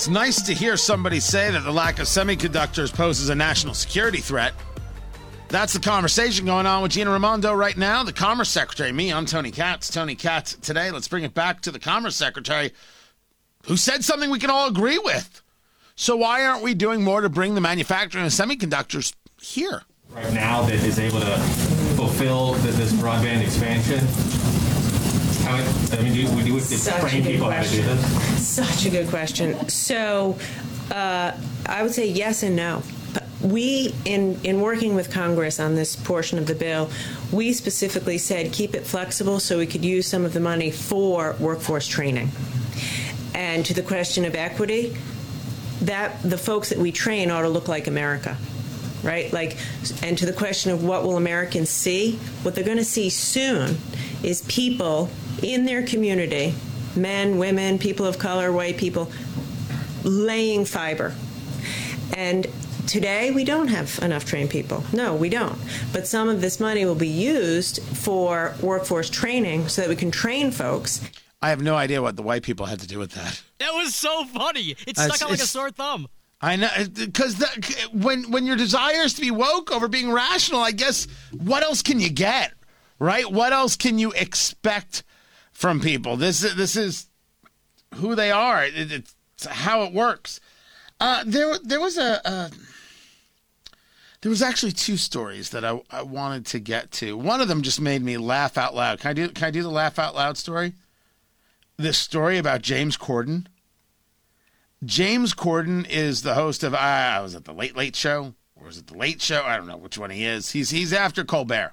It's nice to hear somebody say that the lack of semiconductors poses a national security threat. That's the conversation going on with Gina Raimondo right now, the Commerce Secretary. Me, I'm Tony Katz. Tony Katz today. Let's bring it back to the Commerce Secretary, who said something we can all agree with. So why aren't we doing more to bring the manufacturing of semiconductors here? Right now, that is able to fulfill this broadband expansion. How, I mean, do it Such a train good people how to do question. this? Such a good question. So, uh, I would say yes and no. We, in, in working with Congress on this portion of the bill, we specifically said keep it flexible so we could use some of the money for workforce training. And to the question of equity, that the folks that we train ought to look like America, right? Like, and to the question of what will Americans see, what they're going to see soon is people in their community, men, women, people of color, white people, laying fiber. And today we don't have enough trained people. No, we don't. But some of this money will be used for workforce training so that we can train folks I have no idea what the white people had to do with that. That was so funny. It Uh, stuck it's- out like a sore thumb. I know because when when your desire is to be woke over being rational, I guess what else can you get, right? What else can you expect from people? This is this is who they are. It, it's how it works. Uh, there there was a. Uh, there was actually two stories that I, I wanted to get to. One of them just made me laugh out loud. Can I do can I do the laugh out loud story? This story about James Corden. James Corden is the host of uh, was at the Late Late Show or is it the Late Show? I don't know which one he is. He's he's after Colbert.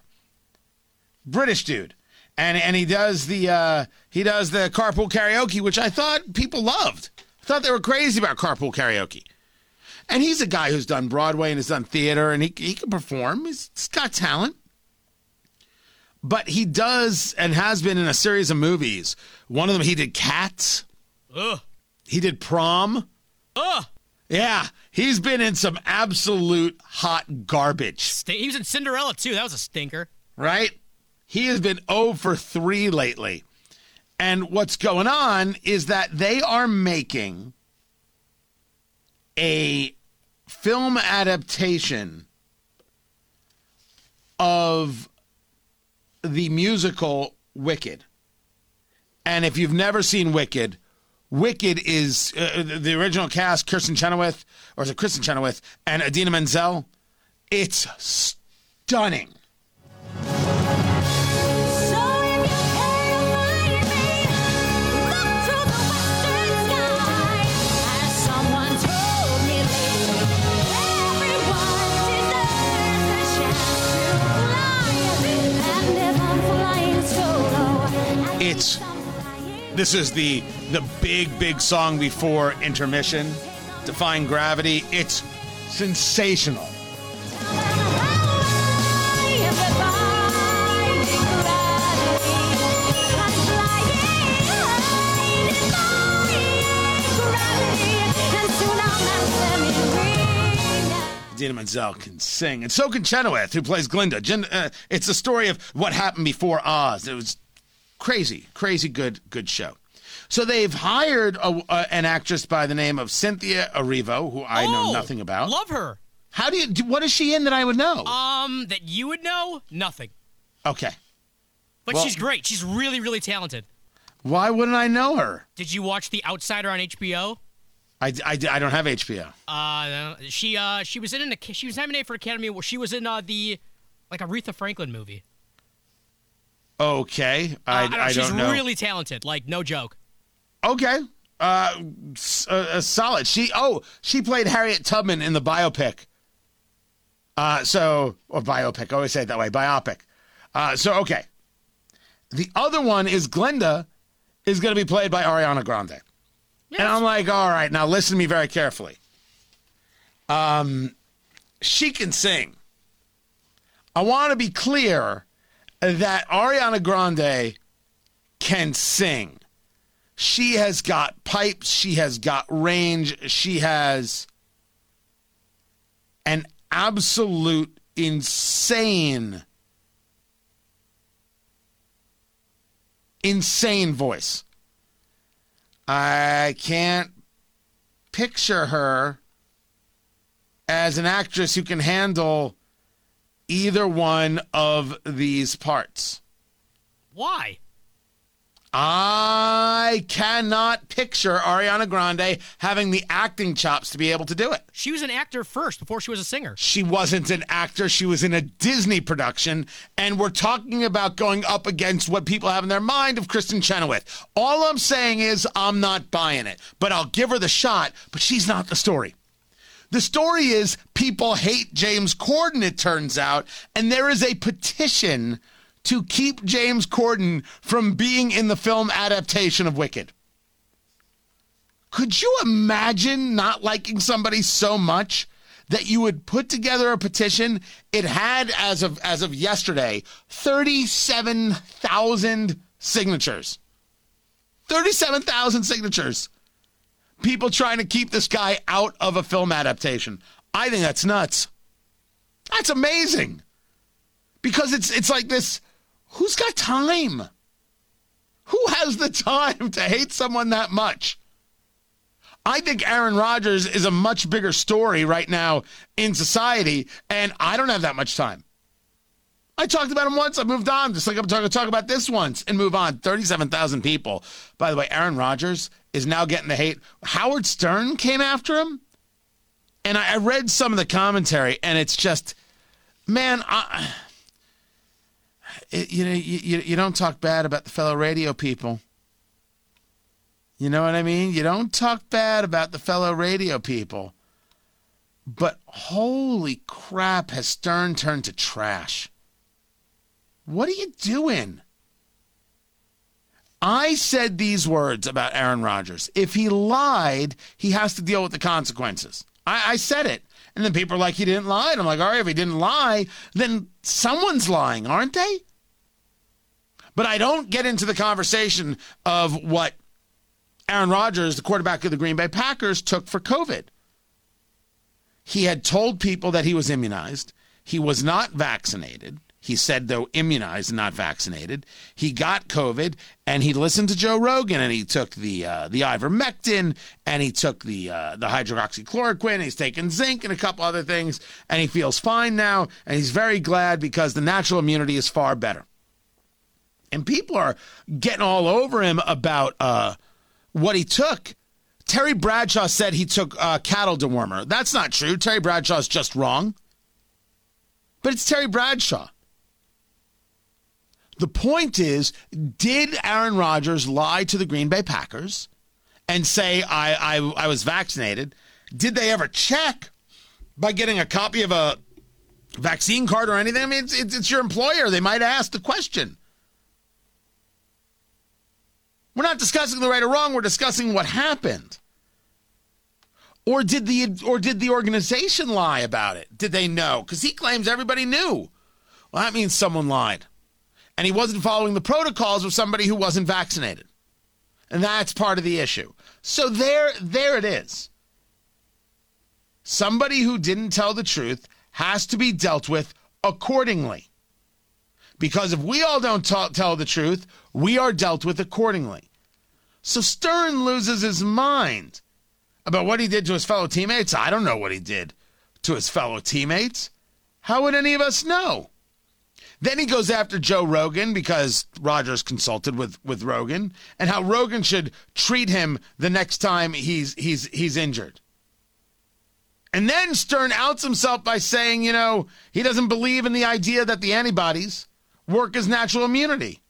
British dude. And and he does the uh, he does the carpool karaoke, which I thought people loved. I thought they were crazy about carpool karaoke. And he's a guy who's done Broadway and has done theater, and he he can perform. He's, he's got talent. But he does and has been in a series of movies. One of them he did Cats. Ugh. He did Prom. Ugh. Yeah, he's been in some absolute hot garbage, St- he was in Cinderella too. That was a stinker. right? He has been 0 for 3 lately. And what's going on is that they are making a film adaptation of the musical Wicked. And if you've never seen Wicked, Wicked is uh, the original cast: Kirsten Chenoweth, or is it Kristin Chenoweth and Idina Menzel? It's stunning. This is the the big big song before intermission, Defying Gravity. It's sensational. Dina Menzel can sing, and so can Chenoweth, who plays Glinda. Jen, uh, it's the story of what happened before Oz. It was crazy, crazy good, good show. So they've hired a, an actress by the name of Cynthia Erivo, who I know Oh, nothing about. Love her. How do you? do- What is she in that I would know? Um, that you would know nothing. okay, But Well- she's great. She's really, really talented. why wouldn't I know her? Did you watch The Outsider on HBO? I, I, I don't have HBO. Uh, she uh she was in an she was nominated for Academy. She was in uh the like Aretha Franklin movie. Okay, Uh, I, don't know, I she's really talented. Like no joke. Okay. Uh, uh, uh, solid. She oh she played Harriet Tubman in the biopic. Uh, so or biopic. I always say it that way. Biopic. Uh, so okay. The other one is Glinda, is going to be played by Ariana Grande. And I'm like, all right, now listen to me very carefully. Um, she can sing. I want to be clear that Ariana Grande can sing. She has got pipes, she has got range, she has an absolute insane insane voice. I can't picture her as an actress who can handle either one of these parts. Why? I cannot picture Ariana Grande having the acting chops to be able to do it. She was an actor first before she was a singer. She wasn't an actor. She was in a Disney production. And we're talking about going up against what people have in their mind of Kristin Chenoweth. All I'm saying is I'm not buying it, but I'll give her the shot, but she's not the story. The story is people hate James Corden, it turns out, and there is a petition to keep James Corden from being in the film adaptation of Wicked. Could you imagine not liking somebody so much that you would put together a petition? It had as of as of yesterday 37,000 signatures. 37,000 signatures. People trying to keep this guy out of a film adaptation. I think that's nuts. That's amazing. Because it's it's like this who's got time? Who has the time to hate someone that much? I think Aaron Rodgers is a much bigger story right now in society, and I don't have that much time. I talked about him once. I moved on, just like I'm talking talk about this once and move on. Thirty-seven thousand people. By the way, Aaron Rodgers is now getting the hate. Howard Stern came after him, and I, I read some of the commentary, and it's just, man, I, it, you know, you, you you don't talk bad about the fellow radio people. You know what I mean? You don't talk bad about the fellow radio people. But holy crap, has Stern turned to trash? What are you doing? I said these words about Aaron Rodgers. If he lied, he has to deal with the consequences. I, I said it. And then people are like, he didn't lie. And I'm like, all right, if he didn't lie, then someone's lying, aren't they? But I don't get into the conversation of what Aaron Rodgers, the quarterback of the Green Bay Packers, took for COVID. He had told people that he was immunized. He was not vaccinated. He said, though, immunized and not vaccinated. He got COVID and he listened to Joe Rogan and he took the uh, the ivermectin and he took the uh, the hydroxychloroquine. He's taken zinc and a couple other things and he feels fine now and he's very glad because the natural immunity is far better. And people are getting all over him about uh, what he took. Terry Bradshaw said he took uh, cattle dewormer. That's not true. Terry Bradshaw's just wrong. But it's Terry Bradshaw. The point is, did Aaron Rodgers lie to the Green Bay Packers and say, I, I, I was vaccinated? Did they ever check by getting a copy of a vaccine card or anything? I mean, it's, it's, it's your employer. They might ask the question. We're not discussing the right or wrong. We're discussing what happened. Or did the or did the organization lie about it? Did they know? Because he claims everybody knew. Well, that means someone lied and he wasn't following the protocols of somebody who wasn't vaccinated. And that's part of the issue. So there there it is. Somebody who didn't tell the truth has to be dealt with accordingly. Because if we all don't t- tell the truth, we are dealt with accordingly. So Stern loses his mind about what he did to his fellow teammates. I don't know what he did to his fellow teammates. How would any of us know? Then he goes after Joe Rogan because Rodgers consulted with, with Rogan and how Rogan should treat him the next time he's he's he's injured. And then Stern outs himself by saying, you know, he doesn't believe in the idea that the antibodies work as natural immunity.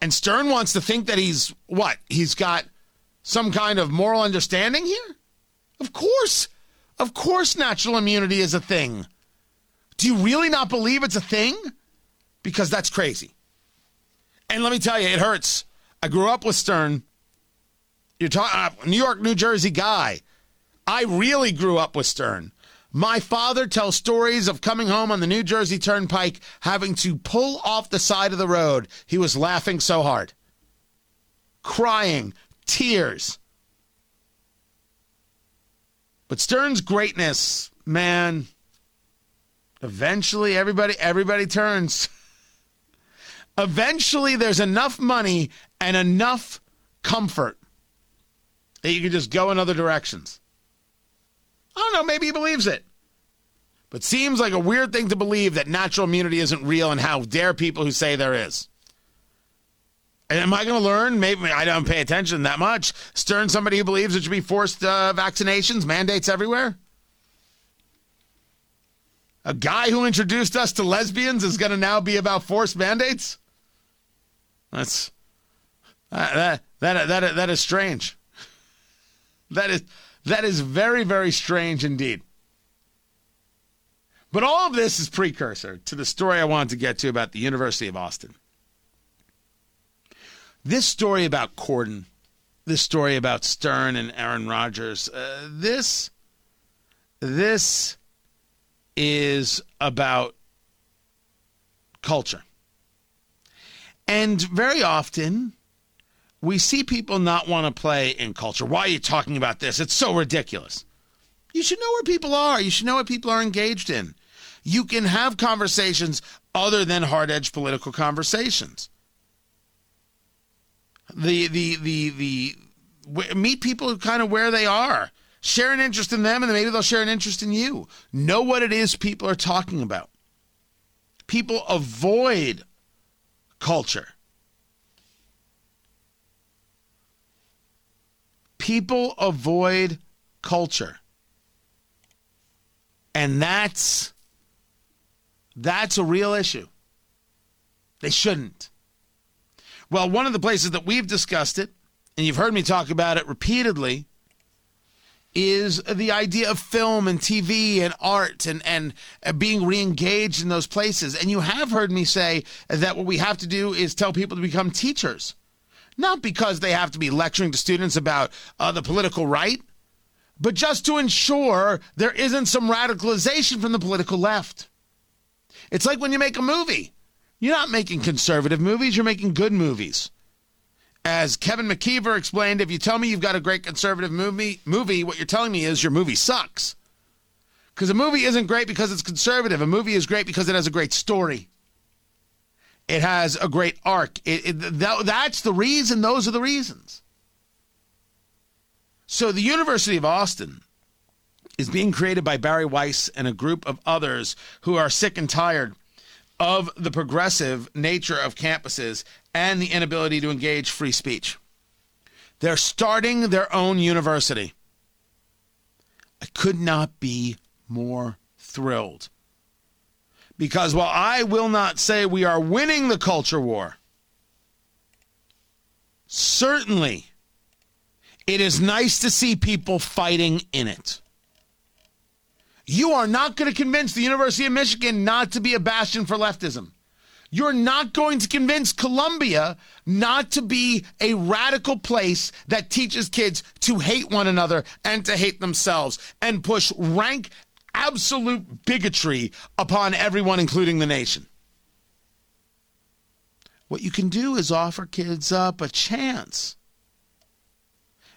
And Stern wants to think that he's what? He's got some kind of moral understanding here? Of course. Of course natural immunity is a thing. Do you really not believe it's a thing? Because that's crazy. And let me tell you, it hurts. I grew up with Stern. You're talking uh, New York, New Jersey guy. I really grew up with Stern. My father tells stories of coming home on the New Jersey Turnpike, having to pull off the side of the road. He was laughing so hard, crying, tears. But Stern's greatness, man, Eventually, everybody everybody turns. Eventually, there's enough money and enough comfort that you can just go in other directions. I don't know, maybe he believes it. But seems like a weird thing to believe that natural immunity isn't real, and how dare people who say there is. And am I going to learn? Maybe I don't pay attention that much. Stern, somebody who believes it should be forced uh, vaccinations, mandates everywhere. A guy who introduced us to lesbians is going to now be about forced mandates. That's uh, that that that that is strange. That is that is very very strange indeed. But all of this is precursor to the story I wanted to get to about the University of Austin. This story about Corden, this story about Stern and Aaron Rodgers, uh, this this is about culture. And very often, we see people not want to play in culture. Why are you talking about this? It's so ridiculous. You should know where people are. You should know what people are engaged in. You can have conversations other than hard edge political conversations. The, the, the, the, meet people kind of where they are. Share an interest in them, and then maybe they'll share an interest in you. Know what it is people are talking about. People avoid culture. People avoid culture. And that's that's a real issue. They shouldn't. Well, one of the places that we've discussed it, and you've heard me talk about it repeatedly, is the idea of film and TV and art and, and being re-engaged in those places. And you have heard me say that what we have to do is tell people to become teachers. Not because they have to be lecturing to students about uh, the political right, but just to ensure there isn't some radicalization from the political left. It's like when you make a movie. You're not making conservative movies, you're making good movies. As Kevin McKeever explained, if you tell me you've got a great conservative movie, movie, what you're telling me is your movie sucks. Because a movie isn't great because it's conservative. A movie is great because it has a great story. It has a great arc. It, it, that, that's the reason. Those are the reasons. So the University of Austin is being created by Bari Weiss and a group of others who are sick and tired of the progressive nature of campuses and the inability to engage free speech. They're starting their own university. I could not be more thrilled. Because while I will not say we are winning the culture war, certainly it is nice to see people fighting in it. You are not going to convince the University of Michigan not to be a bastion for leftism. You're not going to convince Columbia not to be a radical place that teaches kids to hate one another and to hate themselves and push rank absolute bigotry upon everyone, including the nation. What you can do is offer kids up a chance.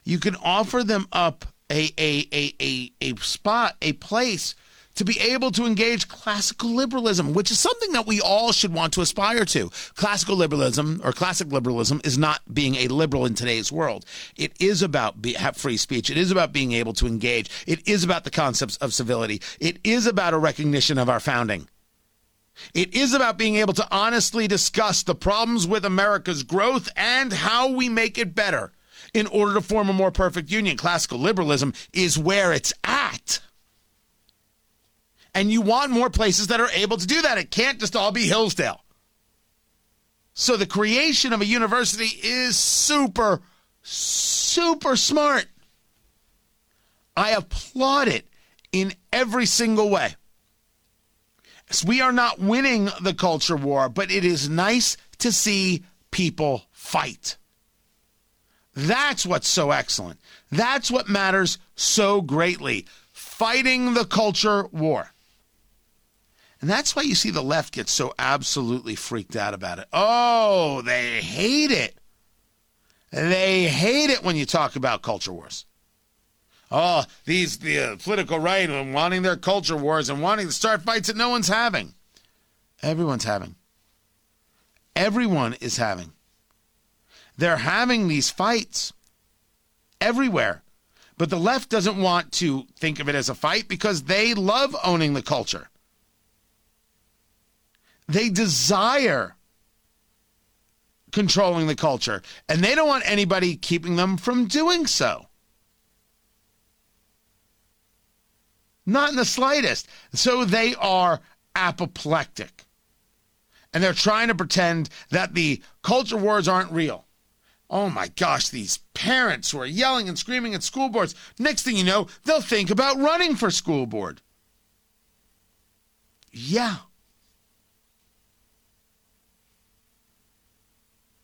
You can offer them up a, a, a, a, a spot, a place to be able to engage classical liberalism, which is something that we all should want to aspire to. Classical liberalism or classic liberalism is not being a liberal in today's world. It is about be, have free speech. It is about being able to engage. It is about the concepts of civility. It is about a recognition of our founding. It is about being able to honestly discuss the problems with America's growth and how we make it better in order to form a more perfect union. Classical liberalism is where it's at. And you want more places that are able to do that. It can't just all be Hillsdale. So the creation of a university is super, super smart. I applaud it in every single way. So we are not winning the culture war, but it is nice to see people fight. That's what's so excellent. That's what matters so greatly. Fighting the culture war. And that's why you see the left get so absolutely freaked out about it. Oh, they hate it. They hate it when you talk about culture wars. Oh, these the uh, political right and wanting their culture wars and wanting to start fights that no one's having. Everyone's having. Everyone is having. They're having these fights everywhere. But the left doesn't want to think of it as a fight because they love owning the culture. They desire controlling the culture, and they don't want anybody keeping them from doing so. Not in the slightest. So they are apoplectic. And they're trying to pretend that the culture wars aren't real. Oh my gosh, these parents who are yelling and screaming at school boards. Next thing you know, they'll think about running for school board. Yeah.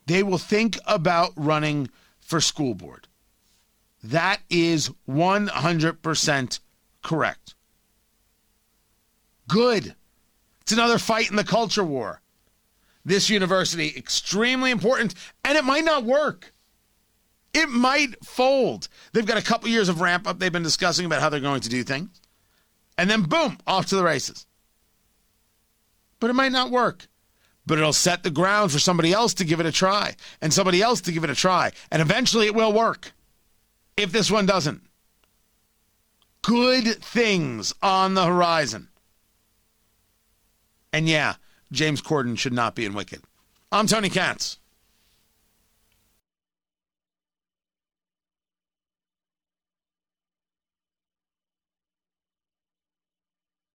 They will think about running for school board. That is 100% correct. Good. It's another fight in the culture war. This university, extremely important, and it might not work. It might fold. They've got a couple years of ramp up they've been discussing about how they're going to do things. And then, boom, off to the races. But it might not work. But it'll set the ground for somebody else to give it a try, and somebody else to give it a try. And eventually it will work if this one doesn't. Good things on the horizon. And yeah, James Corden should not be in Wicked. I'm Tony Katz.